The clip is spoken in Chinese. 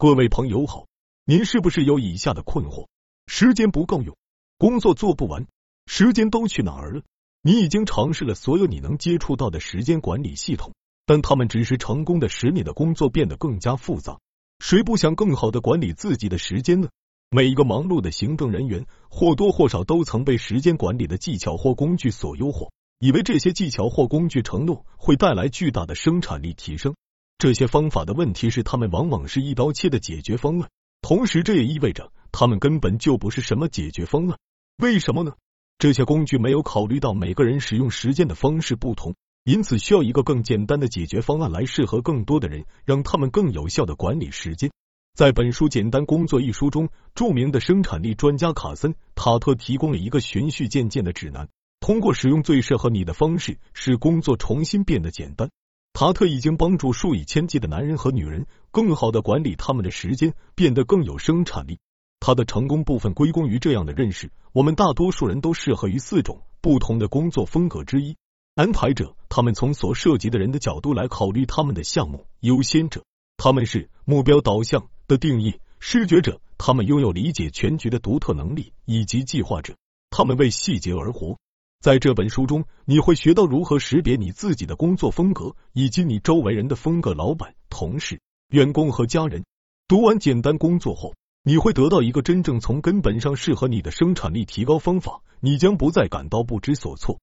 各位朋友好，您是不是有以下的困惑？时间不够用，工作做不完，时间都去哪儿了？你已经尝试了所有你能接触到的时间管理系统，但他们只是成功的使你的工作变得更加复杂。谁不想更好的管理自己的时间呢？每一个忙碌的行政人员或多或少都曾被时间管理的技巧或工具所诱惑，以为这些技巧或工具承诺会带来巨大的生产力提升。这些方法的问题是，他们往往是一刀切的解决方案，同时这也意味着他们根本就不是什么解决方案。为什么呢？这些工具没有考虑到每个人使用时间的方式不同，因此需要一个更简单的解决方案来适合更多的人，让他们更有效的管理时间。在本书《简单工作》一书中，著名的生产力专家卡森·塔特提供了一个循序渐进的指南，通过使用最适合你的方式，使工作重新变得简单。塔特已经帮助数以千计的男人和女人更好的管理他们的时间，变得更有生产力。他的成功部分归功于这样的认识：我们大多数人都适合于四种不同的工作风格之一。安排者，他们从所涉及的人的角度来考虑他们的项目；优先者，他们是目标导向的定义；视觉者，他们拥有理解全局的独特能力；以及计划者，他们为细节而活。在这本书中，你会学到如何识别你自己的工作风格，以及你周围人的风格。老板、同事、员工和家人读完简单工作后，你会得到一个真正从根本上适合你的生产力提高方法。你将不再感到不知所措。